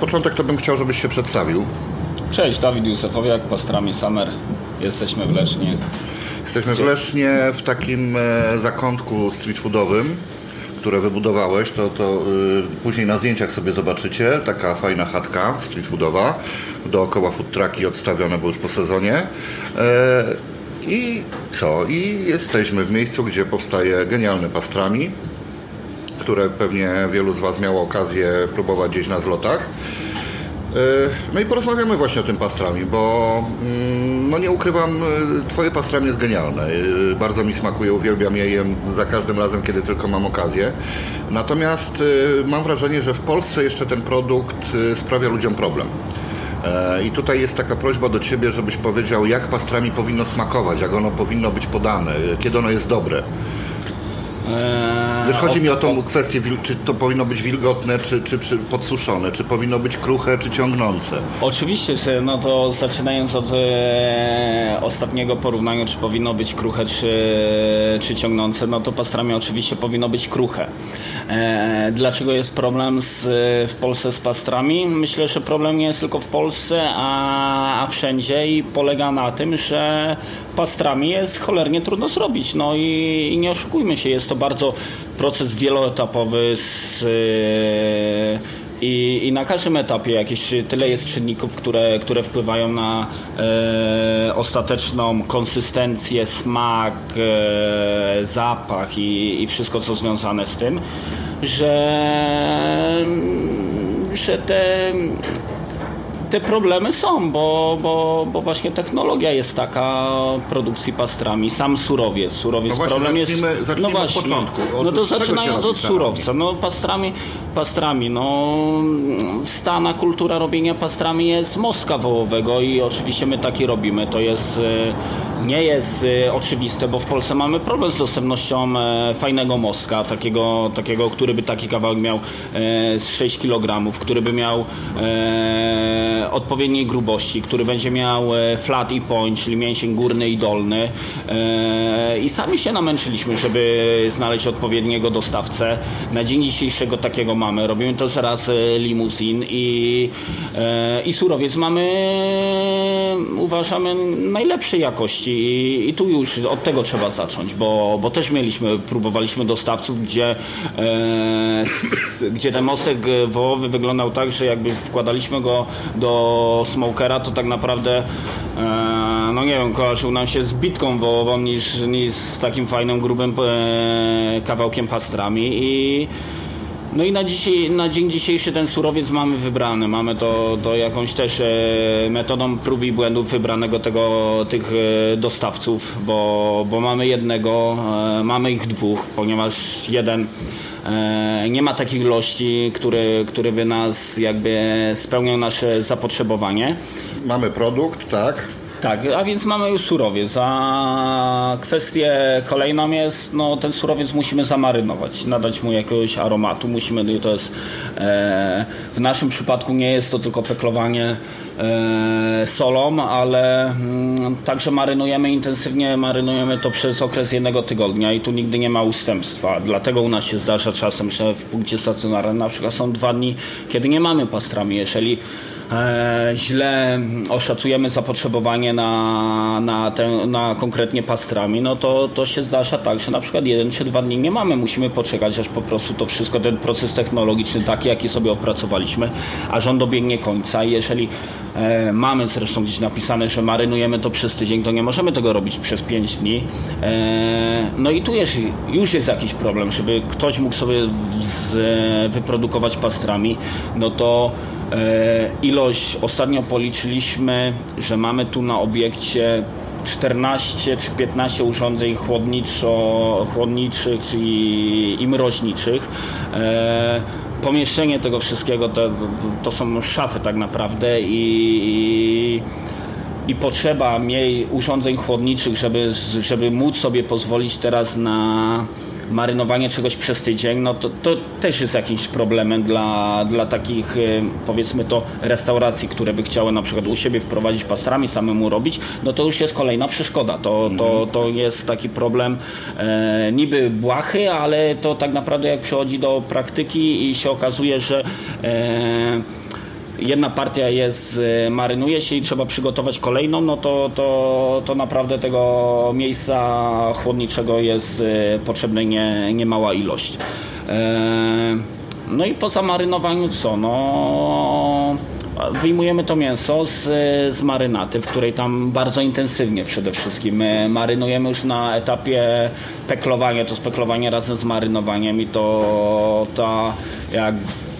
Początek to bym chciał, żebyś się przedstawił. Cześć, Dawid Józefowiak, Pastrami Summer. Jesteśmy w Lesznie. Jesteśmy w Lesznie w takim e, zakątku street foodowym, które wybudowałeś. To, to y, później na zdjęciach sobie zobaczycie. Taka fajna chatka street foodowa. Dookoła food trucki odstawione, bo już po sezonie. E, I co? I jesteśmy w miejscu, gdzie powstaje genialny pastrami, które pewnie wielu z Was miało okazję próbować gdzieś na zlotach. E, No i porozmawiamy właśnie o tym pastrami, bo mm, no nie ukrywam, e, twoje pastrami jest genialne. E, Bardzo mi smakuje, uwielbiam je jem za każdym razem, kiedy tylko mam okazję. Natomiast mam wrażenie, że w Polsce jeszcze ten produkt sprawia ludziom problem. I tutaj jest taka prośba do Ciebie, żebyś powiedział, jak pastrami powinno smakować, jak ono powinno być podane, kiedy ono jest dobre. Eee, Wiesz, chodzi mi o tą kwestię, czy to powinno być wilgotne, czy, czy, czy podsuszone, czy powinno być kruche, czy ciągnące. Oczywiście, że no to zaczynając od e, ostatniego porównania, czy powinno być kruche, czy, czy ciągnące, no to pastrami oczywiście powinno być kruche. E, dlaczego jest problem z, w Polsce z pastrami? Myślę, że problem nie jest tylko w Polsce, a, a wszędzie i polega na tym, że pastrami jest cholernie trudno zrobić. No i, i nie oszukujmy się, jest to bardzo proces wieloetapowy z e, i, I na każdym etapie jakieś tyle jest czynników, które, które wpływają na e, ostateczną konsystencję, smak, e, zapach i, i wszystko co związane z tym, że, że te te problemy są, bo, bo, bo właśnie technologia jest taka produkcji pastrami. Sam surowiec. Surowiec No właśnie, problem zacznijmy- jest. zacznijmy no od właśnie. początku. Od- no to zaczynając od surowca. No pastrami, pastrami, no stana kultura robienia pastrami jest moska wołowego i oczywiście my taki robimy. To jest e, nie jest e, oczywiste, bo w Polsce mamy problem z dostępnością e, fajnego moska, takiego, takiego który by taki kawałek miał e, z 6 kg, który by miał e, odpowiedniej grubości, który będzie miał flat i point, czyli mięsień górny i dolny. I sami się namęczyliśmy, żeby znaleźć odpowiedniego dostawcę. Na dzień dzisiejszego takiego mamy. Robimy to zaraz limuzin i, i surowiec mamy, uważamy, najlepszej jakości i, i tu już od tego trzeba zacząć, bo, bo też mieliśmy, próbowaliśmy dostawców, gdzie, e, s, gdzie ten mostek wołowy wyglądał tak, że jakby wkładaliśmy go do smokera, to tak naprawdę e, no nie wiem, kojarzył nam się z bitką wołową niż, niż z takim fajnym, grubym e, kawałkiem pastrami i no i na, dzisiaj, na dzień dzisiejszy ten surowiec mamy wybrany. Mamy to, to jakąś też e, metodą prób i błędów wybranego tego, tych e, dostawców, bo, bo mamy jednego, e, mamy ich dwóch, ponieważ jeden nie ma takich ilości, który, który by nas jakby spełniał nasze zapotrzebowanie. Mamy produkt, tak? Tak, a więc mamy już surowiec. A kwestię kolejną jest, no ten surowiec musimy zamarynować, nadać mu jakiegoś aromatu. Musimy, to jest, e, w naszym przypadku nie jest to tylko peklowanie e, solą, ale mm, także marynujemy intensywnie, marynujemy to przez okres jednego tygodnia i tu nigdy nie ma ustępstwa. Dlatego u nas się zdarza czasem, że w punkcie stacjonarnym na przykład są dwa dni, kiedy nie mamy pastrami. Jeżeli źle oszacujemy zapotrzebowanie na, na, tę, na konkretnie pastrami, no to, to się zdarza tak, że na przykład jeden czy dwa dni nie mamy. Musimy poczekać, aż po prostu to wszystko, ten proces technologiczny taki, jaki sobie opracowaliśmy, aż on dobiegnie końca. I jeżeli e, mamy zresztą gdzieś napisane, że marynujemy to przez tydzień, to nie możemy tego robić przez pięć dni. E, no i tu jest, już jest jakiś problem, żeby ktoś mógł sobie z, wyprodukować pastrami, no to E, ilość, ostatnio policzyliśmy, że mamy tu na obiekcie 14 czy 15 urządzeń chłodniczo, chłodniczych i, i mroźniczych. E, pomieszczenie tego wszystkiego to, to są szafy tak naprawdę i, i potrzeba mniej urządzeń chłodniczych, żeby, żeby móc sobie pozwolić teraz na marynowanie czegoś przez tydzień, no to, to też jest jakimś problemem dla, dla takich y, powiedzmy to restauracji, które by chciały na przykład u siebie wprowadzić pastrami, samemu robić, no to już jest kolejna przeszkoda. To, to, to jest taki problem e, niby błahy, ale to tak naprawdę jak przychodzi do praktyki i się okazuje, że e, jedna partia jest, e, marynuje się i trzeba przygotować kolejną, no to, to, to naprawdę tego miejsca chłodniczego jest e, potrzebna nie, niemała ilość. No i po zamarynowaniu co? No wyjmujemy to mięso z, z marynaty, w której tam bardzo intensywnie przede wszystkim marynujemy już na etapie peklowania, to speklowanie razem z marynowaniem i to ta jak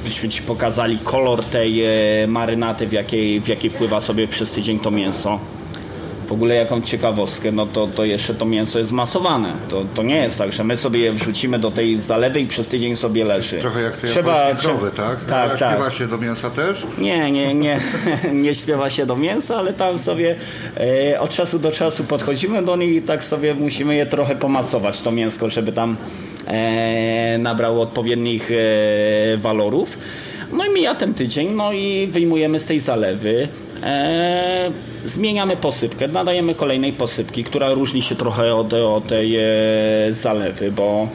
byśmy Ci pokazali kolor tej e, marynaty, w jakiej, w jakiej pływa sobie przez tydzień to mięso w ogóle jaką ciekawostkę, no to, to jeszcze to mięso jest zmasowane. To, to nie jest tak, że my sobie je wrzucimy do tej zalewy i przez tydzień sobie leży. Trochę jak te trzeba, krowy, tak? Tak, tak. Śpiewa się do mięsa też? Nie, nie, nie, nie śpiewa się do mięsa, ale tam sobie e, od czasu do czasu podchodzimy do niej i tak sobie musimy je trochę pomasować, to mięsko, żeby tam e, nabrało odpowiednich e, walorów. No i mija ten tydzień, no i wyjmujemy z tej zalewy. E, zmieniamy posypkę, nadajemy kolejnej posypki, która różni się trochę od, od tej e, zalewy, bo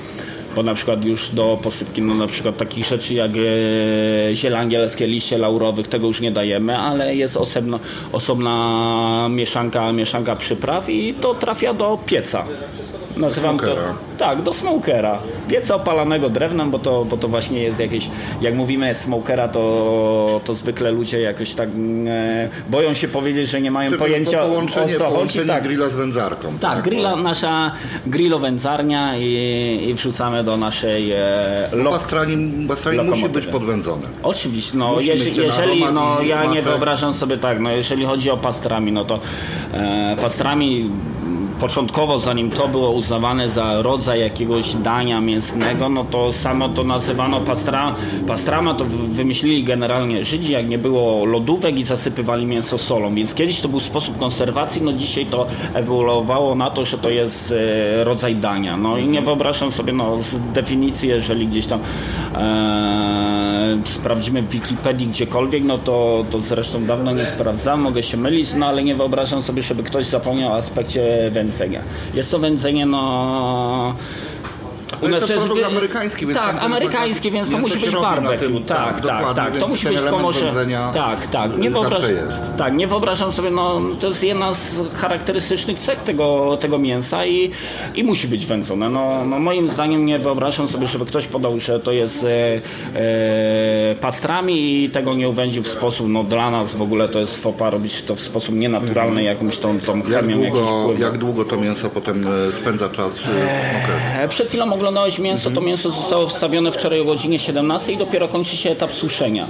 bo na przykład już do posypki, no na przykład takich rzeczy jak e, ziele angielskie, liście laurowych, tego już nie dajemy, ale jest osobno, osobna mieszanka, mieszanka przypraw i to trafia do pieca. Nazywam to. Tak, do smokera. Pieca opalanego drewnem, bo to, bo to właśnie jest jakieś. Jak mówimy smokera, to, to zwykle ludzie jakoś tak e, boją się powiedzieć, że nie mają pojęcia to połączenie, o co chodzi. Tak. grilla z wędzarką. Tak, tak grilla, nasza grillowędzarnia i, i wrzucamy do naszej e, lok, pastrani, pastrani musi być podwędzone. Oczywiście, no jeżeli, jeżeli no ja nie wyobrażam sobie tak, no jeżeli chodzi o pastrami, no to e, pastrami początkowo, zanim to było uznawane za rodzaj jakiegoś dania mięsnego, no to samo to nazywano pastra, pastrama, to wymyślili generalnie Żydzi, jak nie było lodówek i zasypywali mięso solą, więc kiedyś to był sposób konserwacji, no dzisiaj to ewoluowało na to, że to jest e, rodzaj dania. No i nie wyobrażam sobie, no z definicji, jeżeli gdzieś tam e, sprawdzimy w Wikipedii gdziekolwiek, no to, to zresztą dawno nie sprawdzam, mogę się mylić, no ale nie wyobrażam sobie, żeby ktoś zapomniał o aspekcie wędzenia Jest to wędzenie, no u nas jest produkt amerykański, więc tak, amerykański, więc to musi być barbecue. Tak, tak, tak. To musi być w komorze. Tak, tak. Nie, wyobraż... tak. nie wyobrażam sobie, no to jest jedna z charakterystycznych cech tego, tego mięsa i, i musi być wędzone. No, no moim zdaniem nie wyobrażam sobie, żeby ktoś podał, że to jest e, e, pastrami i tego nie uwędził w sposób, no dla nas w ogóle to jest fopa robić to w sposób nienaturalny, mhm. jakąś tą, tą chemią. Jak długo, jak długo to mięso potem e, spędza czas w okresie? Przed chwilą oglądałeś mięso, to mięso zostało wstawione wczoraj o godzinie 17 i dopiero kończy się etap suszenia.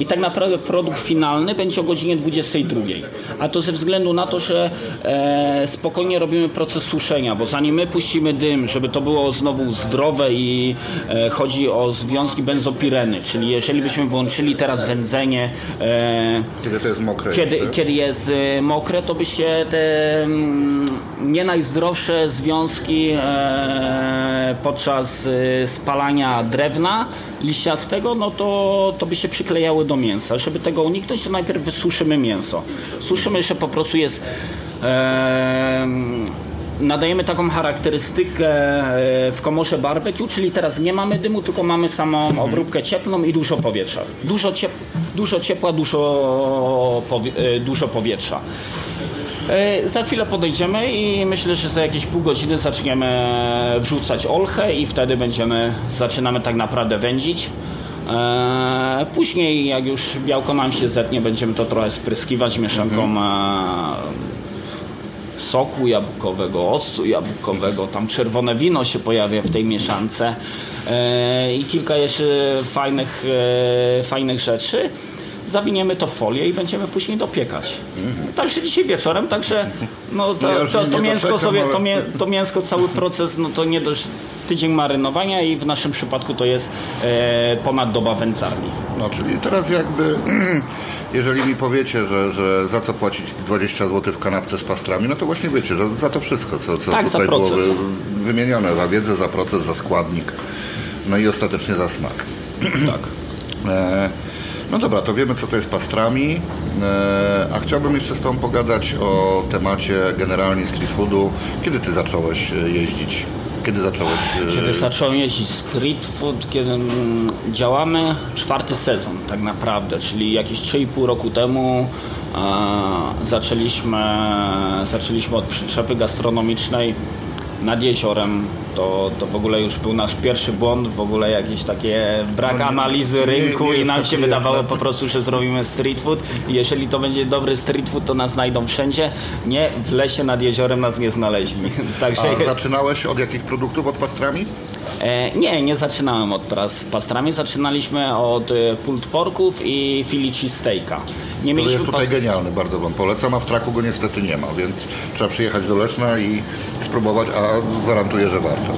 I tak naprawdę produkt finalny będzie o godzinie 22. A to ze względu na to, że e, spokojnie robimy proces suszenia, bo zanim my puścimy dym, żeby to było znowu zdrowe i e, chodzi o związki benzopireny, czyli jeżeli byśmy włączyli teraz wędzenie. E, kiedy to jest mokre? Kiedy, kiedy jest e, mokre, to by się te mm, nie najzdrowsze związki e, podczas e, spalania drewna liściastego, no to, to by się przyklejały do mięsa. Żeby tego uniknąć, to najpierw wysuszymy mięso. Suszymy, że po prostu jest... E, nadajemy taką charakterystykę e, w komorze barbecue, czyli teraz nie mamy dymu, tylko mamy samą mhm. obróbkę cieplną i dużo powietrza. Dużo, ciep dużo ciepła, dużo, powie e, dużo powietrza. E, za chwilę podejdziemy i myślę, że za jakieś pół godziny zaczniemy wrzucać olchę i wtedy będziemy, zaczynamy tak naprawdę wędzić. E, później, jak już białko nam się zetnie, będziemy to trochę spryskiwać mieszanką mhm. soku jabłkowego, octu jabłkowego, tam czerwone wino się pojawia w tej mieszance. E, i kilka jeszcze fajnych, fajnych rzeczy zawiniemy to w folię i będziemy później dopiekać. Mhm. Także dzisiaj wieczorem, także no to, to, to, to mięsko sobie, to, mię, to mięsko, cały proces, no to nie dość tydzień marynowania i w naszym przypadku to jest e, ponad doba wędzarni. No, czyli teraz jakby jeżeli mi powiecie, że, że za co płacić 20 zł w kanapce z pastrami, no to właśnie wiecie, że za to wszystko, co, co tak, tutaj było wymienione, za wiedzę, za proces, za składnik, no i ostatecznie za smak. tak. E, no dobra, to wiemy co to jest pastrami, e, a chciałbym jeszcze z Tobą pogadać o temacie generalnie street foodu. Kiedy Ty zacząłeś e, jeździć Kiedy zacząłeś? e, Kiedy zacząłem jeździć street food, kiedy mm, działamy czwarty sezon tak naprawdę, czyli jakieś 3,5 roku temu zaczęliśmy, zaczęliśmy od przyczepy gastronomicznej nad jeziorem. To, to w ogóle już był nasz pierwszy błąd, w ogóle jakieś takie brak No nie- analizy nie- rynku nie i nam się wydawało po prostu, że zrobimy street food i jeżeli to będzie dobry street food, to nas znajdą wszędzie. Nie, w lesie nad jeziorem nas nie znaleźli. Także A zaczynałeś od jakich produktów? Od pastrami? E, nie, nie zaczynałem od pras, pastrami. Zaczynaliśmy od e, pulled porków i Philly cheesesteaka. Nie To mieliśmy jest tutaj genialny, bardzo Wam polecam, a w traku go niestety nie ma, więc trzeba przyjechać do Leszna i spróbować, a gwarantuję, że warto.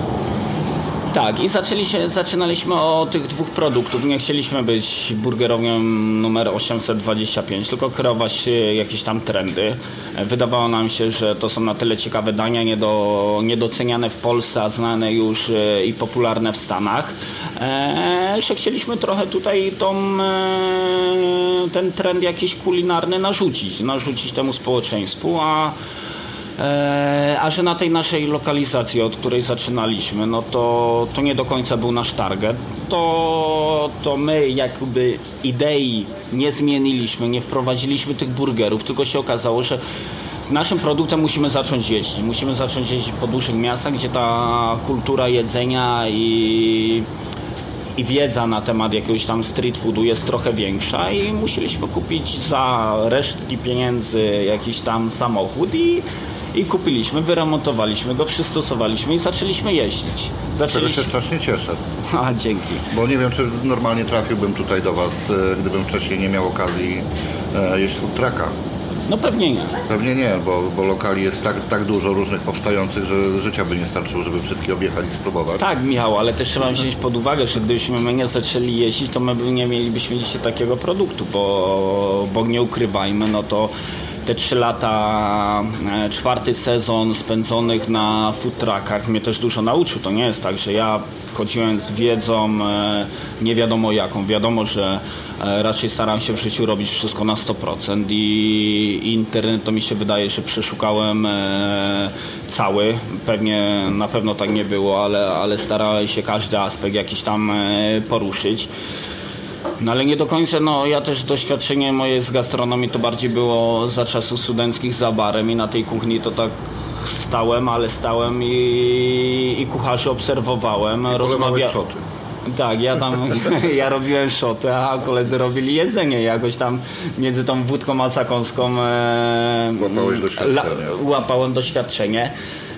Tak, i zaczęliśmy, zaczynaliśmy od tych dwóch produktów. Nie chcieliśmy być burgerownią numer 825, tylko kreować jakieś tam trendy. Wydawało nam się, że to są na tyle ciekawe dania, niedo, niedoceniane w Polsce, a znane już e, i popularne w Stanach, e, że chcieliśmy trochę tutaj tą, e, ten trend jakiś kulinarny narzucić, narzucić temu społeczeństwu, a a że na tej naszej lokalizacji, od której zaczynaliśmy, no to, to nie do końca był nasz target. To, to my jakby idei nie zmieniliśmy, nie wprowadziliśmy tych burgerów, tylko się okazało, że z naszym produktem musimy zacząć jeździć. Musimy zacząć jeździć po dużych miastach, gdzie ta kultura jedzenia i i wiedza na temat jakiegoś tam street foodu jest trochę większa i musieliśmy kupić za resztki pieniędzy jakiś tam samochód i, i kupiliśmy, wyremontowaliśmy go, przystosowaliśmy i zaczęliśmy jeździć. Czego Zaczęliśmy... się strasznie cieszę, A, dzięki. bo nie wiem, czy normalnie trafiłbym tutaj do Was, e, gdybym wcześniej nie miał okazji e, jeść food trucka. No pewnie nie. Pewnie nie, bo, bo lokali jest tak, tak dużo różnych powstających, że życia by nie starczyło, żeby wszystkie objechać i spróbować. Tak, Michał, ale też trzeba wziąć pod uwagę, że gdybyśmy my nie zaczęli jeździć, to my by nie mielibyśmy dzisiaj takiego produktu, bo, bo nie ukrywajmy, no to te trzy lata, e, czwarty sezon spędzonych na food truckach mnie też dużo nauczył. To nie jest tak, że ja wchodziłem z wiedzą e, nie wiadomo jaką. Wiadomo, że e, raczej staram się w życiu robić wszystko na 100% i, internet to mi się wydaje, że przeszukałem cały. Pewnie na pewno tak nie było, ale, ale starałem się każdy aspekt jakiś tam poruszyć. No ale nie do końca, no ja też doświadczenie moje z gastronomii to bardziej było za czasów studenckich za barem i na tej kuchni to tak stałem, ale stałem i, i kucharzy obserwowałem, rozmawiałem. Tak, ja tam, ja robiłem szoty, a koledzy robili jedzenie. Jakoś tam między tą wódką a zakąską e, Łapałeś doświadczenie. łapałem doświadczenie.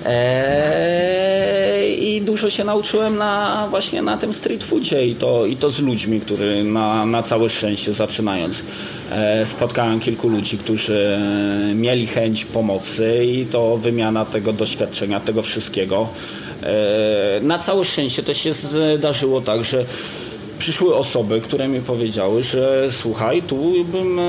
E, I dużo się nauczyłem na, właśnie na tym street foodzie i to, i to z ludźmi, którzy na, na całe szczęście zaczynając e, spotkałem kilku ludzi, którzy mieli chęć pomocy i to wymiana tego doświadczenia, tego wszystkiego. E, Na całe szczęście też się zdarzyło tak, że przyszły osoby, które mi powiedziały, że słuchaj, tu bym e,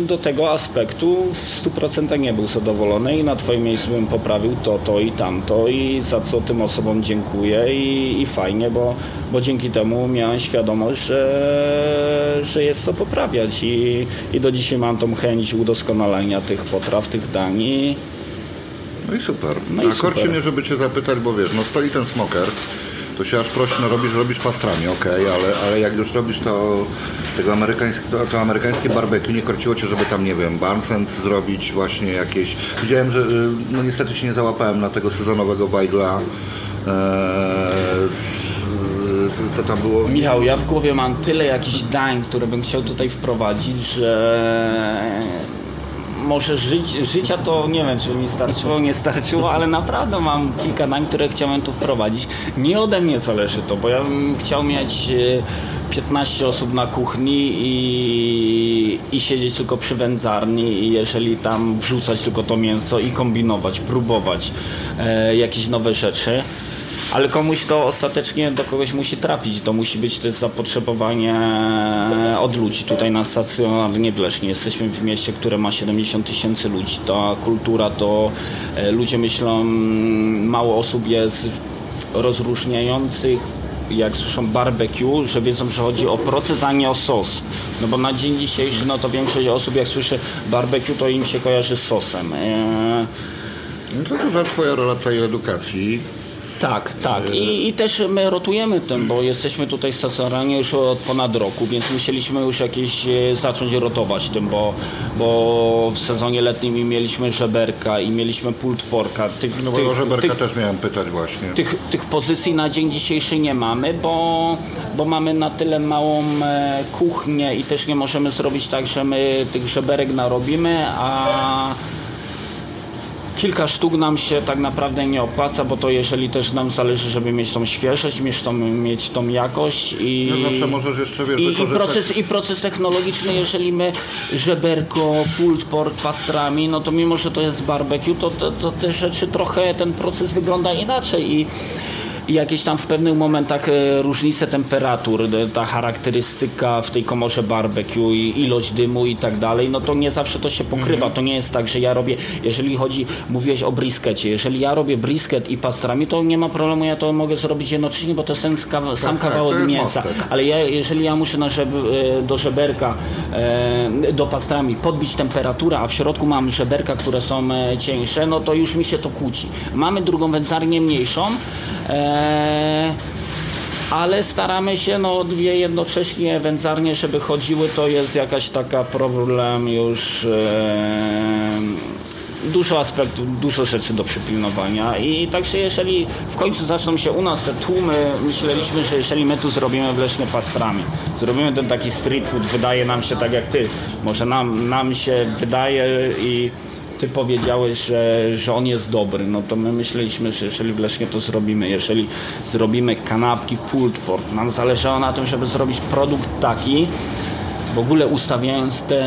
do tego aspektu w 100% nie był zadowolony i na twoim miejscu bym poprawił to, to i tamto i za co tym osobom dziękuję i, i fajnie, bo, bo dzięki temu miałem świadomość, że, że jest co poprawiać i, i do dzisiaj mam tą chęć udoskonalenia tych potraw, tych dań i No i super. No i A korci mnie, żeby Cię zapytać, bo wiesz, no stoi ten smoker, to się aż prosi, no robisz, robisz pastrami, okej, ale, ale jak już robisz to, tego amerykańskie, to, amerykańskie barbecue, nie korciło Cię, żeby tam, nie wiem, bancent zrobić, właśnie jakieś... Widziałem, że, y, no niestety się nie załapałem na tego sezonowego bajgla, eee, co tam było? Michał, ja w głowie mam tyle jakichś dań, które bym chciał tutaj wprowadzić, że może żyć, życia to nie wiem, czy mi starczyło, nie starczyło, ale naprawdę mam kilka dań, które chciałem tu wprowadzić. Nie ode mnie zależy to, bo ja bym chciał mieć e, 15 osób na kuchni i, i siedzieć tylko przy wędzarni i jeżeli tam wrzucać tylko to mięso i kombinować, próbować e, jakieś nowe rzeczy. Ale komuś to ostatecznie do kogoś musi trafić. To musi być też zapotrzebowanie od ludzi. Tutaj na stacjonarnie w Lesznie jesteśmy w mieście, które ma 70 tysięcy ludzi. Ta kultura to e, ludzie myślą, mm, mało osób jest rozróżniających jak słyszą barbecue, że wiedzą, że chodzi o proces, a nie o sos. No bo na dzień dzisiejszy, no to większość osób jak słyszy barbecue, to im się kojarzy z sosem. E, No to duża Twoja rola w edukacji. Tak, tak. I, I, też my rotujemy tym, bo jesteśmy tutaj stacjonarnie już od ponad roku, więc musieliśmy już jakieś e, zacząć rotować tym, bo, bo w sezonie letnim mieliśmy żeberka i mieliśmy pult porka. Tych, no bo tych, żeberka tych, też miałem pytać właśnie. Tych, tych pozycji na dzień dzisiejszy nie mamy, bo, bo mamy na tyle małą e, kuchnię i też nie możemy zrobić tak, że my tych żeberek narobimy, a kilka sztuk nam się tak naprawdę nie opłaca, bo to jeżeli też nam zależy, żeby mieć tą świeżość, mieć tą, mieć tą jakość i, no zawsze możesz jeszcze, wiesz, i, i, proces, i proces technologiczny, jeżeli my żeberko, pult, port, pastrami, no to mimo, że to jest barbecue, to, to, to te rzeczy trochę, ten proces wygląda inaczej i i jakieś tam w pewnych momentach e, różnice temperatur, e, ta charakterystyka w tej komorze barbecue i ilość dymu i tak dalej, no to nie zawsze to się pokrywa. -hmm. To nie jest tak, że ja robię, jeżeli chodzi, mówiłeś o briskecie, jeżeli ja robię brisket i pastrami, to nie ma problemu, ja to mogę zrobić jednocześnie, bo to jest sam, tak, tak, kawałek mięsa. Ale ja, jeżeli ja muszę na żeb, e, do żeberka, do pastrami podbić temperaturę, a w środku mam żeberka, które są cieńsze, no to już mi się to kłóci. Mamy drugą wędzarnię mniejszą, ale staramy się no, dwie jednocześnie wędzarnie, żeby chodziły, to jest jakaś taka problem już e, dużo aspektów, dużo rzeczy do przypilnowania. I także jeżeli w końcu zaczną się u nas te tłumy, myśleliśmy, że jeżeli my tu zrobimy w Lesznie pastrami, zrobimy ten taki street food, wydaje nam się tak jak ty, może nam, nam się wydaje i ty powiedziałeś, że, że on jest dobry, no to my myśleliśmy, że jeżeli w Lesznie to zrobimy, jeżeli zrobimy kanapki pulled pork, nam zależało na tym, żeby zrobić produkt taki, w ogóle ustawiając te,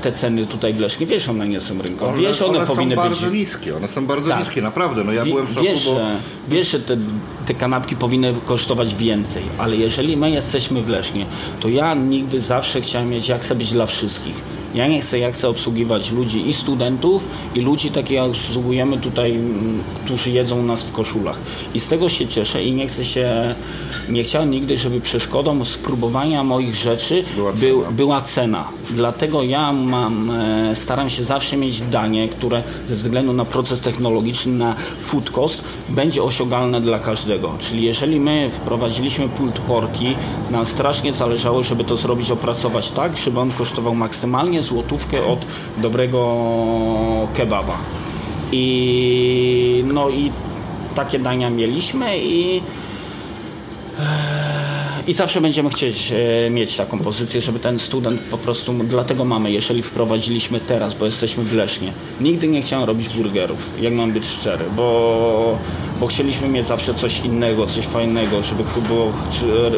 te ceny tutaj w Lesznie, wiesz, one nie są rynkowe. One, wiesz, one, one powinny są bardzo być... niskie, one są bardzo tak. niskie, naprawdę. No ja byłem w szoku, wiesz, bo... że, wiesz, że te, te kanapki powinny kosztować więcej, ale jeżeli my jesteśmy w Lesznie, to ja nigdy zawsze chciałem mieć jak sobie być dla wszystkich ja nie chcę, ja chcę obsługiwać ludzi i studentów, i ludzi takich jak obsługujemy tutaj, którzy jedzą u nas w koszulach. I z tego się cieszę i nie chcę się, nie chciałem nigdy, żeby przeszkodą spróbowania moich rzeczy była cena. Był, była cena. Dlatego ja mam, e, staram się zawsze mieć danie, które ze względu na proces technologiczny, na food cost, będzie osiągalne dla każdego. Czyli jeżeli my wprowadziliśmy pult porki, nam strasznie zależało, żeby to zrobić, opracować tak, żeby on kosztował maksymalnie złotówkę od dobrego kebaba. I no i takie dania mieliśmy i i zawsze będziemy chcieć e, mieć taką pozycję, żeby ten student po prostu, dlatego mamy, jeżeli wprowadziliśmy teraz, bo jesteśmy w Lesznie, nigdy nie chciałem robić burgerów, jak mam być szczery, bo, bo chcieliśmy mieć zawsze coś innego, coś fajnego, żeby było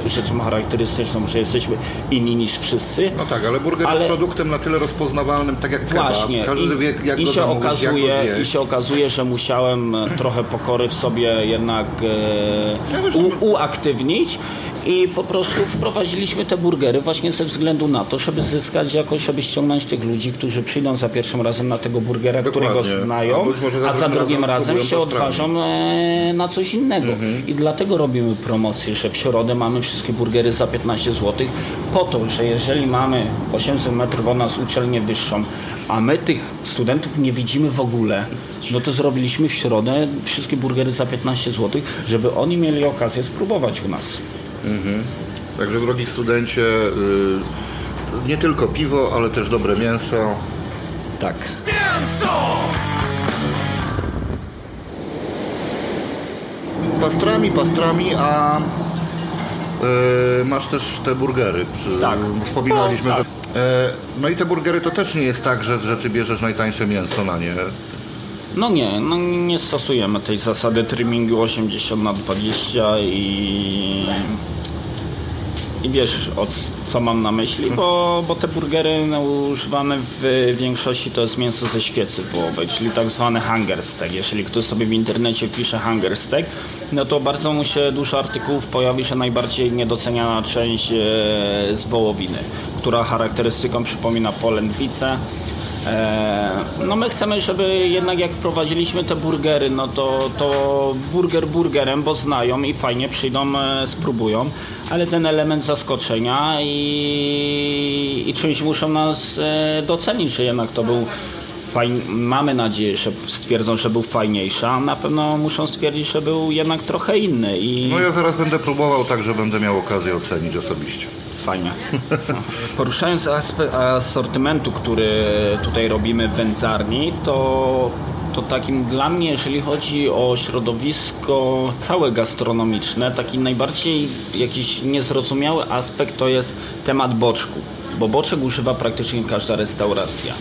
rzeczą charakterystyczną, że jesteśmy inni niż wszyscy. No tak, ale burger ale... jest produktem na tyle rozpoznawalnym, tak jak Właśnie. Każdy I, wie, jak i się zamówić, okazuje, jak I się okazuje, że musiałem trochę pokory w sobie jednak e, ja u, uaktywnić i po prostu wprowadziliśmy te burgery właśnie ze względu na to, żeby zyskać jakoś, żeby ściągnąć tych ludzi, którzy przyjdą za pierwszym razem na tego burgera, Dokładnie. którego znają, a, za, drugim razem, razem się odważą e, na coś innego. Mhm. I dlatego robimy promocję, że w środę mamy wszystkie burgery za 15 zł, po to, że jeżeli mamy 800 metrów od nas uczelnię wyższą, a my tych studentów nie widzimy w ogóle, no to zrobiliśmy w środę wszystkie burgery za 15 zł, żeby oni mieli okazję spróbować u nas. Mhm. Także drogi studencie, yy, nie tylko piwo, ale też dobre mięso. Tak. Mięso! Pastrami, pastrami, a yy, masz też te burgery. Przy, tak. Wspominaliśmy, tak. że... Yy, no i te burgery to też nie jest tak, że, że ty bierzesz najtańsze mięso na nie. No nie, no nie stosujemy tej zasady trimmingu 80 na 20 i i wiesz, o co mam na myśli, bo, bo te burgery używane w większości to jest mięso ze świecy wołowej, czyli tak zwany hunger steak. Jeżeli ktoś sobie w internecie pisze hunger steak, no to bardzo mu się dużo artykułów pojawi, że najbardziej niedoceniana część e, z wołowiny, która charakterystyką przypomina polędwicę, no my chcemy, żeby jednak jak wprowadziliśmy te burgery, no to, to burger burgerem, bo znają i fajnie przyjdą, e, spróbują, ale ten element zaskoczenia i, i czymś muszą nas e, docenić, że jednak to był fajn... mamy nadzieję, że stwierdzą, że był fajniejszy, a na pewno muszą stwierdzić, że był jednak trochę inny. I... No ja zaraz będę próbował tak, że będę miał okazję ocenić osobiście. Fajnie. Poruszając aspekt asortymentu, który tutaj robimy w wędzarni, to to takim dla mnie, jeżeli chodzi o środowisko całe gastronomiczne, taki najbardziej jakiś niezrozumiały aspekt to jest temat boczku, bo boczek używa praktycznie każda restauracja.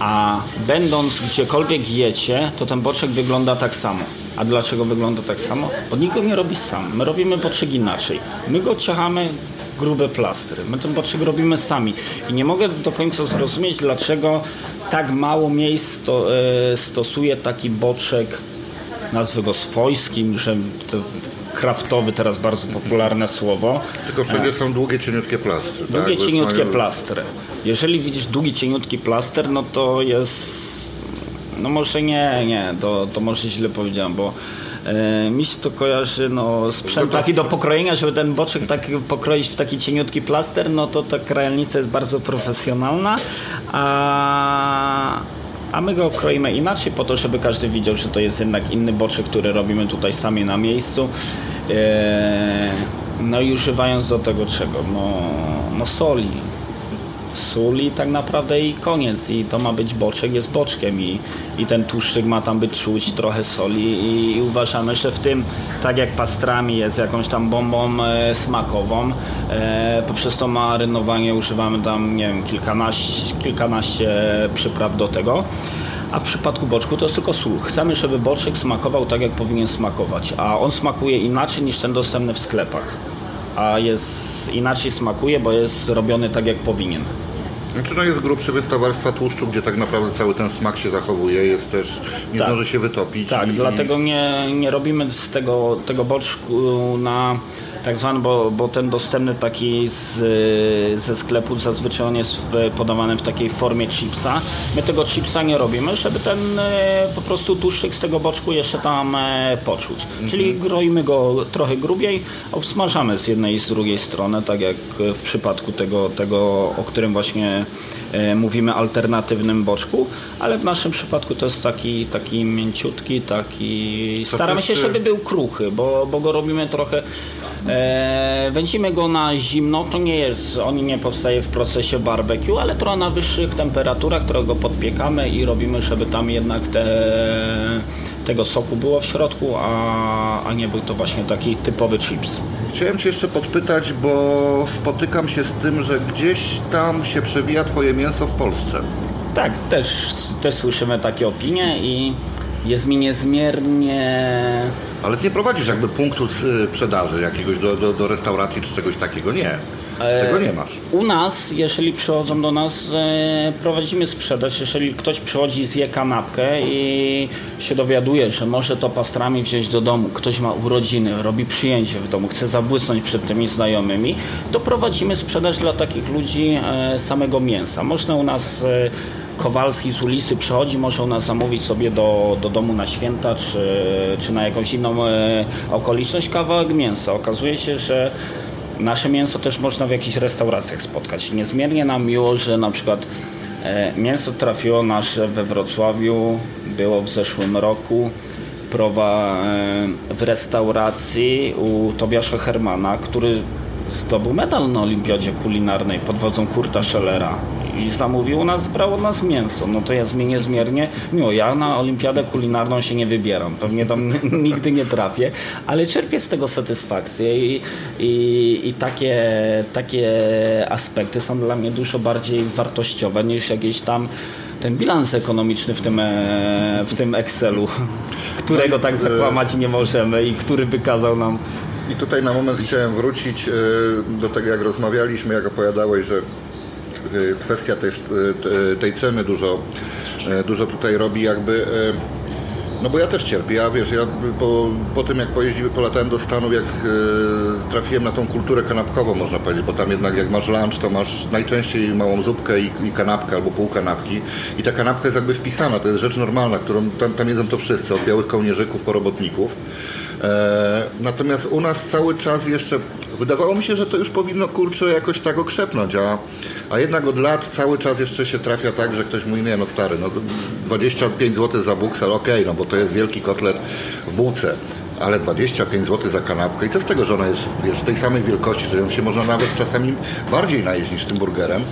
A będąc gdziekolwiek jecie, to ten boczek wygląda tak samo. A dlaczego wygląda tak samo? Bo nikt go nie robi sam. My robimy boczek inaczej. My go ciachamy grube plastry. My ten boczek robimy sami. I nie mogę do końca zrozumieć, dlaczego tak mało miejsc sto, e, stosuje taki boczek, nazwę go swojskim, że to kraftowy, teraz bardzo popularne słowo. Tylko wszędzie są długie, cieniutkie plastry. Długie, tak? cieniutkie mają... plastry. Jeżeli widzisz długi, cieniutki plaster, no to jest... No może nie, nie, to, to może źle powiedziałem, bo e, mi się to kojarzy, no sprzęt taki do pokrojenia, żeby ten boczek tak pokroić w taki cieniutki plaster, no to ta krajalnica jest bardzo profesjonalna, a, a my go kroimy inaczej po to, żeby każdy widział, że to jest jednak inny boczek, który robimy tutaj sami na miejscu. E, no i używając do tego czego? No, no soli. Soli tak naprawdę i koniec. I to ma być boczek, jest boczkiem i, i ten tłuszczyk ma tam być czuć trochę soli i, i uważamy, że w tym, tak jak pastrami jest jakąś tam bombą e, smakową, e, poprzez to marynowanie używamy tam, nie wiem, kilkanaście, kilkanaście przypraw do tego. A w przypadku boczku to jest tylko sól. Chcemy, żeby boczek smakował tak, jak powinien smakować. A on smakuje inaczej niż ten dostępny w sklepach. A jest inaczej smakuje, bo jest robiony tak, jak powinien. Znaczy no jest grubszy wystaw warstwa tłuszczu, gdzie tak naprawdę cały ten smak się zachowuje, jest też, nie Tak. zdąży się wytopić. Tak, i, dlatego nie, nie robimy z tego, tego boczku na tak zwany, bo, bo ten dostępny taki z, ze sklepu zazwyczaj on jest podawany w takiej formie chipsa. My tego chipsa nie robimy, żeby ten e, po prostu tłuszczyk z tego boczku jeszcze tam e, poczuć. Czyli groimy go trochę grubiej, obsmażamy z jednej i z drugiej strony, tak jak w przypadku tego, tego o którym właśnie e, mówimy, alternatywnym boczku, ale w naszym przypadku to jest taki, taki mięciutki, taki... Staramy się, e, żeby był kruchy, bo, bo go robimy trochę... E, wędzimy go na zimno, to nie jest, on nie powstaje w procesie barbecue, ale trochę na wyższych temperaturach, którego podpiekamy i robimy, żeby tam jednak te, tego soku było w środku, a, a nie był to właśnie taki typowy chips. Chciałem Cię jeszcze podpytać, bo spotykam się z tym, że gdzieś tam się przewija Twoje mięso w Polsce. Tak, też, też słyszymy takie opinie i jest mi niezmiernie Ale Ty nie prowadzisz jakby punktu y, sprzedaży jakiegoś do, do, do restauracji czy czegoś takiego, nie. Tego nie masz. U nas, jeżeli przychodzą do nas, e, prowadzimy sprzedaż. Jeżeli ktoś przychodzi, zje kanapkę i się dowiaduje, że może to pastrami wziąć do domu, ktoś ma urodziny, robi przyjęcie w domu, chce zabłysnąć przed tymi znajomymi, to prowadzimy sprzedaż dla takich ludzi e, samego mięsa. Można u nas e, Kowalski z ulicy przychodzi, może u nas zamówić sobie do, do domu na święta czy, czy na jakąś inną e, okoliczność kawałek mięsa. Okazuje się, że Nasze mięso też można w jakichś restauracjach spotkać. Niezmiernie nam miło, że na przykład e, mięso trafiło nasze we Wrocławiu, było w zeszłym roku prowa e, w restauracji u Tobiasza Hermana, który zdobył medal na olimpiadzie kulinarnej pod wodzą Kurta Schellera i zamówił u nas, brał od nas mięso. No to jest mi niezmiernie miło. Ja na olimpiadę kulinarną się nie wybieram. Pewnie tam nigdy nie trafię, ale czerpię z tego satysfakcję i, i, i takie, takie aspekty są dla mnie dużo bardziej wartościowe niż jakieś tam ten bilans ekonomiczny w tym, e, w tym Excelu, którego tak zakłamać nie możemy i który by kazał nam I tutaj na moment chciałem wrócić y, do tego, jak rozmawialiśmy, jak opowiadałeś, że kwestia tej, y, tej ceny dużo, y, dużo tutaj robi jakby... y, No bo ja też cierpię, ja wiesz, ja po, po tym jak pojeździłem, polatałem do Stanów, jak y, trafiłem na tą kulturę kanapkową, można powiedzieć, bo tam jednak jak masz lunch, to masz najczęściej małą zupkę i, i kanapkę albo pół kanapki i ta kanapka jest jakby wpisana, to jest rzecz normalna, którą tam, tam jedzą to wszyscy, od białych kołnierzyków po robotników. E, natomiast u nas cały czas jeszcze, wydawało mi się, że to już powinno kurczę jakoś tak okrzepnąć, a, a jednak od lat cały czas jeszcze się trafia tak, że ktoś mówi, nie no stary, no 25 zł za buksel, okej, okay, no bo to jest wielki kotlet w bułce ale 25 zł za kanapkę i co z tego, że ona jest wiesz, tej samej wielkości, że ją się można nawet czasami bardziej najeść niż tym burgerem,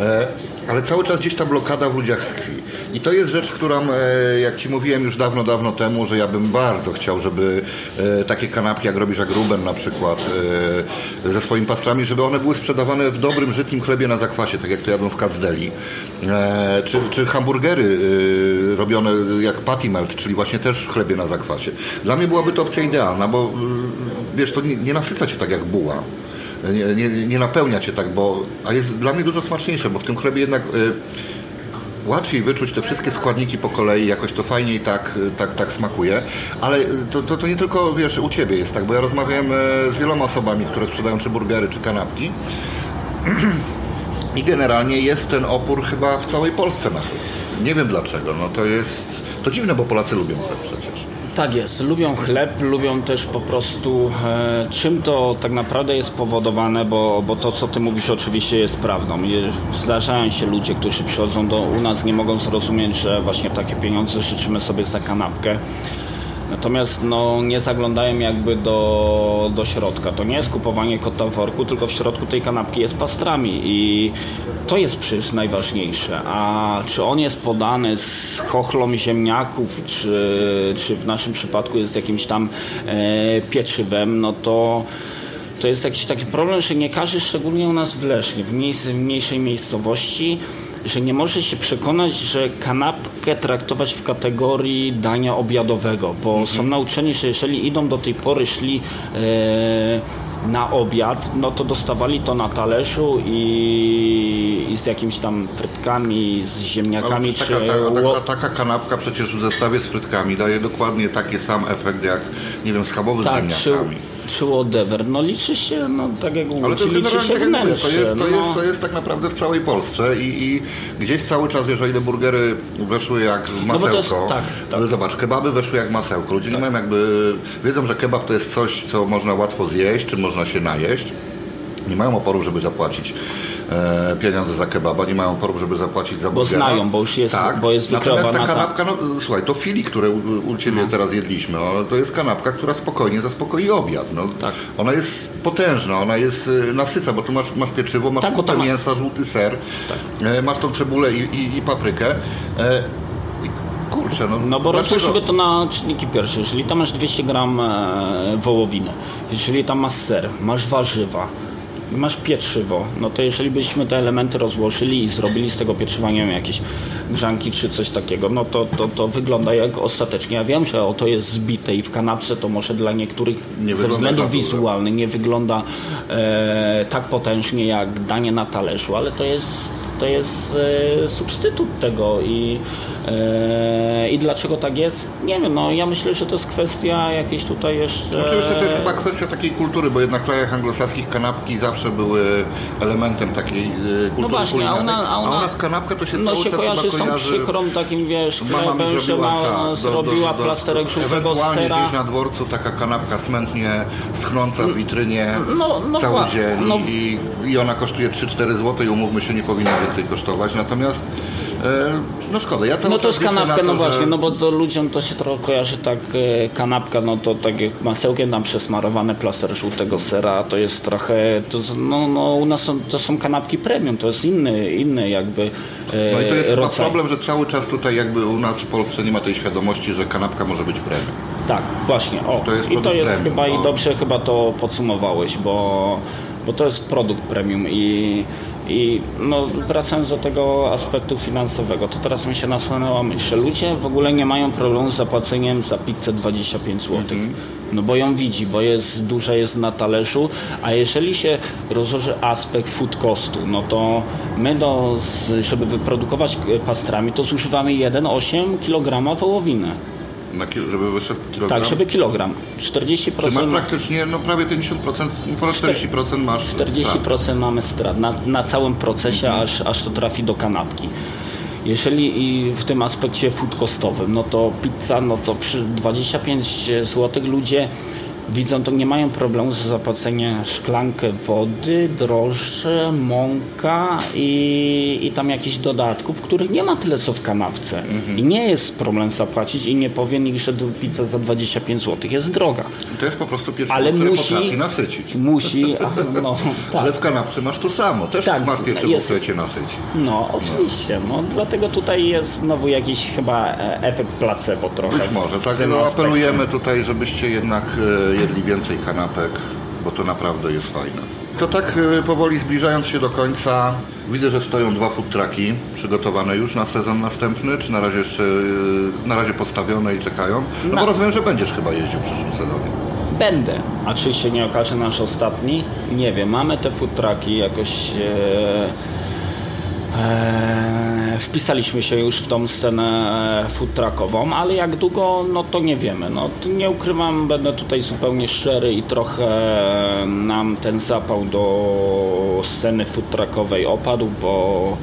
e, ale cały czas gdzieś ta blokada w ludziach tkwi. I to jest rzecz, którą, e, jak Ci mówiłem już dawno, dawno temu, że ja bym bardzo chciał, żeby e, takie kanapki, jak robisz jak Ruben na przykład, e, ze swoimi pastrami, żeby one były sprzedawane w dobrym, żytnim chlebie na zakwasie, tak jak to jadłem w Kacdeli. Czy, czy hamburgery robione jak patty melt, czyli właśnie też chlebie na zakwasie. Dla mnie byłaby to opcja idealna, bo wiesz, to nie, nie nasyca Cię tak jak buła. Nie, nie, nie, napełnia cię tak, bo a jest dla mnie dużo smaczniejsze, bo w tym chlebie jednak łatwiej wyczuć te wszystkie składniki po kolei, jakoś to fajniej tak, tak, tak smakuje. Ale to, to, to nie tylko wiesz, u Ciebie jest tak, bo ja rozmawiałem e, z wieloma osobami, które sprzedają czy burgery, czy kanapki. I generalnie jest ten opór chyba w całej Polsce na Nie wiem dlaczego. No to jest. To dziwne, bo Polacy lubią chleb przecież. Tak jest, lubią chleb, lubią też po prostu e, czym to tak naprawdę jest powodowane, bo, bo to co ty mówisz oczywiście jest prawdą. Zdarzają się ludzie, którzy przychodzą do u nas, nie mogą zrozumieć, że właśnie takie pieniądze życzymy sobie za kanapkę. Natomiast no, nie zaglądają jakby do, do środka. To nie jest kupowanie kota w worku, tylko w środku tej kanapki jest pastrami i to jest przecież najważniejsze. A czy on jest podany z chochlą ziemniaków, czy, czy w naszym przypadku jest jakimś tam e, pieczywem, no to to jest jakiś taki problem, że nie każdy, szczególnie u nas w Lesznie, w, w mniejszej miejscowości, że nie może się przekonać, że kanapkę traktować w kategorii dania obiadowego, bo mhm. są nauczeni, że jeżeli idą do tej pory, szli e, na obiad, no to dostawali to na talerzu i, i z jakimiś tam frytkami, z ziemniakami. Czy... taka, taka, taka, kanapka przecież w zestawie z frytkami daje dokładnie taki sam efekt jak, nie wiem, schabowy tak, z ziemniakami. Czy czy whatever, no liczy się, no tak jak mówię, liczy się tak wnętrze. To jest, to, no. jest, to jest tak naprawdę w całej Polsce i, i gdzieś cały czas, wiesz, o ile burgery weszły jak w masełko, no jest, tak, tak. zobacz, kebaby weszły jak masełko. Ludzie tak. nie mają jakby, wiedzą, że kebab to jest coś, co można łatwo zjeść, czy można się najeść. Nie mają oporu, żeby zapłacić e, pieniądze za kebaba, nie mają oporu, żeby zapłacić za burgera. Bo znają, bo już jest, tak. bo jest Natomiast ta kanapka, no słuchaj, to fili, które u, u Ciebie no. teraz jedliśmy, no, to jest kanapka, która spokojnie zaspokoi obiad. No, tak. Ona jest potężna, ona jest e, nasyca, bo tu masz, masz pieczywo, masz tak, kupę mięsa, żółty ser, tak. e, masz tą cebulę i, i, i paprykę. E, kurczę, no, no bo rozłóż to na czynniki pierwsze. Jeżeli tam masz 200 gram e, wołowiny, jeżeli tam masz ser, masz warzywa, masz pieczywo, no to jeżeli byśmy te elementy rozłożyli i zrobili z tego pieczywa, nie wiem, jakieś grzanki czy coś takiego, no to, to, to wygląda jak ostatecznie. Ja wiem, że oto jest zbite i w kanapce to może dla niektórych nie ze względów wizualnych nie wygląda e, tak potężnie jak danie na talerzu, ale to jest, to jest e, substytut tego i Eee, I dlaczego tak jest? Nie wiem, no ja myślę, że to jest kwestia jakiejś tutaj jeszcze... Oczywiście to jest chyba kwestia takiej kultury, bo jednak w krajach anglosaskich kanapki zawsze były elementem takiej e, kultury No właśnie, a, ona, a, ona, a u nas kanapka to się no, cały się czas kojarzy z tą przykrą takim, wiesz, chlebem, że mama ta, zrobiła do, do, plasterek żółtego sera. gdzieś na dworcu taka kanapka smętnie schnąca w witrynie no, no cały dzień no, i, i ona kosztuje 3-4 zł i umówmy się, nie powinna więcej kosztować. Natomiast E, no szkoda, ja No to jest kanapka, to, no właśnie, że... no bo to ludziom to się trochę kojarzy tak, e, kanapka, no to tak jak masełkiem tam przesmarowane plaster żółtego sera, to jest trochę, to, no, no u nas są, to są kanapki premium, to jest inny, inny jakby e, No i to jest rodzaj. chyba problem, że cały czas tutaj jakby u nas w Polsce nie ma tej świadomości, że kanapka może być premium. Tak, właśnie, o, to i to jest premium, chyba, i dobrze chyba to podsumowałeś, bo, bo to jest produkt premium i i no, wracając do tego aspektu finansowego, to teraz mi się nasłonęła myśl, że ludzie w ogóle nie mają problemu z zapłaceniem za pizzę 25 zł. Mhm. No bo ją widzi, bo jest duża jest na talerzu, a jeżeli się rozłoży aspekt food costu, no to my do, żeby wyprodukować pastrami, to zużywamy 1,8 kg wołowiny. Na, żeby wyszedł kilogram? Tak, żeby kilogram. 40%. Czy masz praktycznie no, prawie 50%, ponad 40% masz 40% strat. mamy strat na, na całym procesie, mhm. aż, aż to trafi do kanapki. Jeżeli i w tym aspekcie food costowym, no to pizza, no to przy 25 zł ludzie widzą to, nie mają problemu z zapłaceniem szklankę wody, drożdże, mąka i, i tam jakichś dodatków, których nie ma tyle co w kanapce. Mhm. I nie jest problem zapłacić i nie powie nikt, że pizza za 25 zł jest droga. To jest po prostu pieczywo, Ale musi, potrafi nasycić. Musi, no, tak. Ale w kanapce masz to samo, też tak, masz pieczywo, jest, które cię nasyci. No, oczywiście, no. no. dlatego tutaj jest znowu jakiś chyba e, efekt placebo trochę. Być może, tak, no, apelujemy tutaj, żebyście jednak e, jedli więcej kanapek, bo to naprawdę jest fajne. To tak e, powoli zbliżając się do końca, widzę, że stoją dwa food trucki przygotowane już na sezon następny, czy na razie jeszcze na razie postawione i czekają? No, no. bo rozumiem, że będziesz chyba jeździł w przyszłym sezonie. Będę. A czy się nie okaże nasz ostatni? Nie wiem. Mamy te food trucki jakoś... E, e, wpisaliśmy się już w tą scenę food truckową, ale jak długo, no to nie wiemy. No, nie ukrywam, będę tutaj zupełnie szczery i trochę nam ten zapał do sceny food truckowej opadł, bo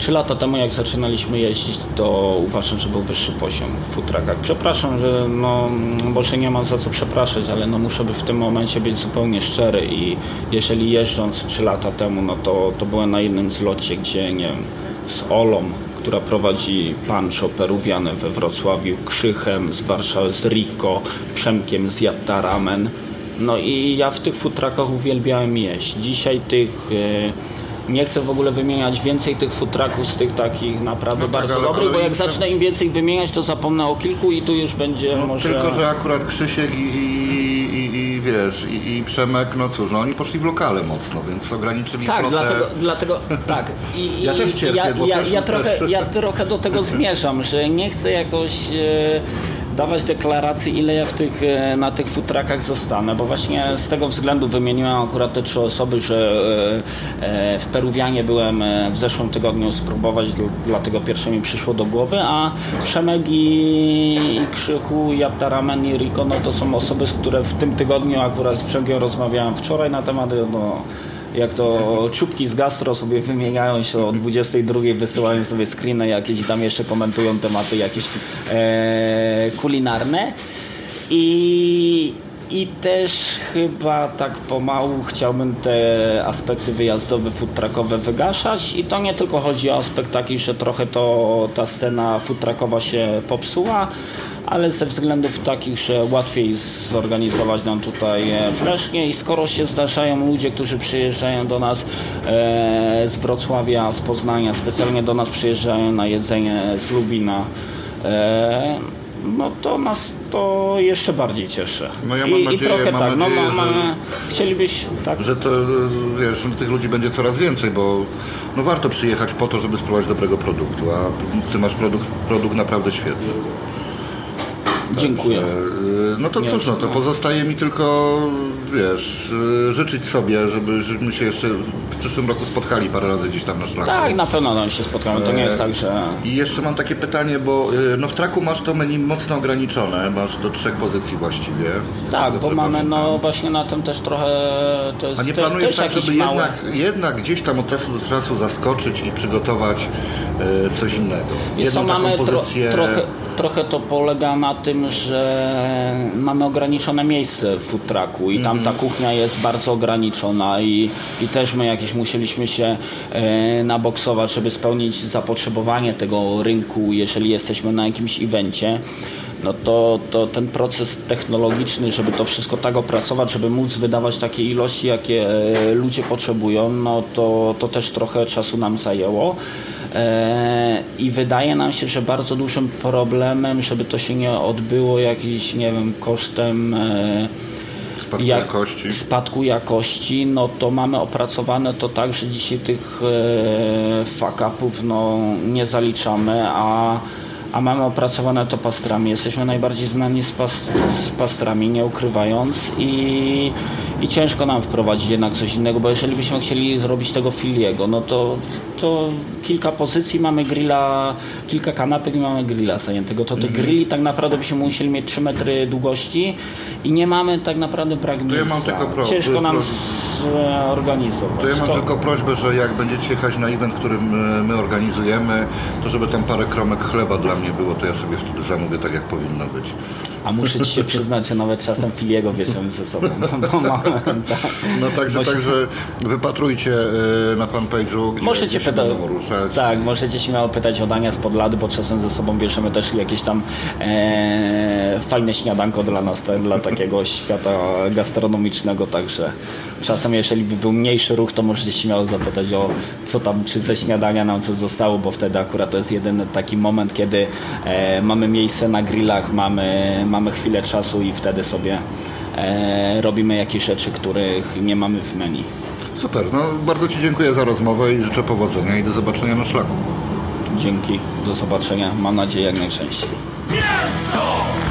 Trzy lata temu, jak zaczynaliśmy jeździć, to uważam, że był wyższy poziom w futrakach. Przepraszam, że no, może nie mam za co przepraszać, ale no, muszę by w tym momencie być zupełnie szczery i jeżeli jeżdżąc trzy lata temu, no to, to byłem na jednym zlocie, gdzie nie wiem, z Olą, która prowadzi Pancho Peruwiane we Wrocławiu, Krzychem z Warszawy, z Rico, Przemkiem z Jattaramen. No i ja w tych futrakach uwielbiałem jeść. Dzisiaj tych... Yy, nie chcę w ogóle wymieniać więcej tych futraków z tych takich naprawdę no tak, bardzo ale, dobrych, ale bo jak zacznę im więcej wymieniać, to zapomnę o kilku i tu już będzie no, może... Tylko, że akurat Krzysiek i, i, i wiesz, i, i, Przemek, no cóż, no oni poszli w lokale mocno, więc ograniczyli Tak, dlatego, dlatego tak. I, ja też cierpię, ja, bo ja, też, ja, trochę, też... ja trochę do tego zmierzam, że nie chcę jakoś... E, dawać deklaracji, ile ja w tych, e, na tych futrakach zostanę, bo właśnie z tego względu wymieniłem akurat te trzy osoby, że e, e, w Peruwianie byłem w zeszłym tygodniu spróbować, dlatego pierwsze mi przyszło do głowy, a Przemek i Krzychu, Jataramen i Riko, no to są osoby, z które w tym tygodniu akurat z Przemkiem rozmawiałem wczoraj na temat no, jak to czubki z gastro sobie wymieniają się o 22, wysyłają sobie screeny jakieś tam jeszcze komentują tematy jakieś e, kulinarne. I i też chyba tak pomału chciałbym te aspekty wyjazdowe, food truckowe wygaszać. I to nie tylko chodzi o aspekt taki, że trochę to ta scena food truckowa się popsuła, ale ze względów takich, że łatwiej zorganizować nam tutaj flesznie i skoro się zdarzają ludzie, którzy przyjeżdżają do nas e, z Wrocławia, z Poznania, specjalnie do nas przyjeżdżają na jedzenie z Lubina, e, no to nas to jeszcze bardziej cieszy. No ja mam I, nadzieję, i trochę mam tak, no, nadzieję, no, że, chcielibyś, tak. Że to, wiesz, tych ludzi będzie coraz więcej, bo no warto przyjechać po to, żeby spróbować dobrego produktu, a ty masz produkt, produkt naprawdę świetny. Dziękuję. no to cóż, no to pozostaje mi tylko, wiesz, y, życzyć sobie, żeby, żebyśmy się jeszcze w przyszłym roku spotkali parę razy gdzieś tam na szlaku. Tak, na pewno tam się spotkamy, to nie jest tak, że... I jeszcze mam takie pytanie, bo no w traku masz to menu mocno ograniczone, masz do trzech pozycji właściwie. Tak, bo mamy pamiętam. no właśnie na tym też trochę... To jest A nie planujesz tak, żeby jednak, jednak gdzieś tam od czasu do czasu zaskoczyć i przygotować coś innego? Jedną co, mamy pozycję... tro, trochę trochę to polega na tym, że mamy ograniczone miejsce w food trucku i tam ta mhm. kuchnia jest bardzo ograniczona i, i też my jakieś musieliśmy się e, naboksować, żeby spełnić zapotrzebowanie tego rynku, jeżeli jesteśmy na jakimś evencie no to, to ten proces technologiczny, żeby to wszystko tak opracować, żeby móc wydawać takie ilości, jakie e, ludzie potrzebują, no to, to też trochę czasu nam zajęło. E, I wydaje nam się, że bardzo dużym problemem, żeby to się nie odbyło jakiś, nie wiem, kosztem e, spadku jak, jakości. spadku jakości, no to mamy opracowane to tak, że dzisiaj tych e, fuck-upów no, nie zaliczamy, a a mamy opracowane to pastrami. Jesteśmy najbardziej znani z, pas, z pastrami, nie ukrywając i, i ciężko nam wprowadzić jednak coś innego, bo jeżeli byśmy chcieli zrobić tego filiego, no to, to kilka pozycji, mamy grilla, kilka kanapek i mamy grilla zajętego. To te mm. grilli tak naprawdę byśmy musieli mieć 3 metry długości i nie mamy tak naprawdę brak Ja Ciężko nam... Organizować. To ja mam To- tylko prośbę, że jak będziecie jechać na event, który my, my organizujemy, to żeby tam parę kromek chleba dla mnie było, to ja sobie wtedy zamówię tak, jak powinno być. A muszę ci się przyznać, że nawet czasem filiego bierzemy ze sobą. Bo tak. No także, Bo się- także wypatrujcie y, na fanpage'u, gdzie, Możecie się będą ruszać. Tak, możecie śmiało pytać o dania spod lady, bo czasem ze sobą bierzemy też jakieś tam e, fajne śniadanko dla nas, tak, dla takiego świata gastronomicznego, także czasem jeżeli by był mniejszy ruch, to możecie śmiało zapytać o co tam, czy ze śniadania nam coś zostało, bo wtedy akurat to jest jedyny taki moment, kiedy e, mamy miejsce na grillach, mamy, mamy chwilę czasu i wtedy sobie e, robimy jakieś rzeczy, których nie mamy w menu. Super, no bardzo Ci dziękuję za rozmowę i życzę powodzenia i do zobaczenia na szlaku. Dzięki, do zobaczenia. Mam nadzieję jak najczęściej. Mięso!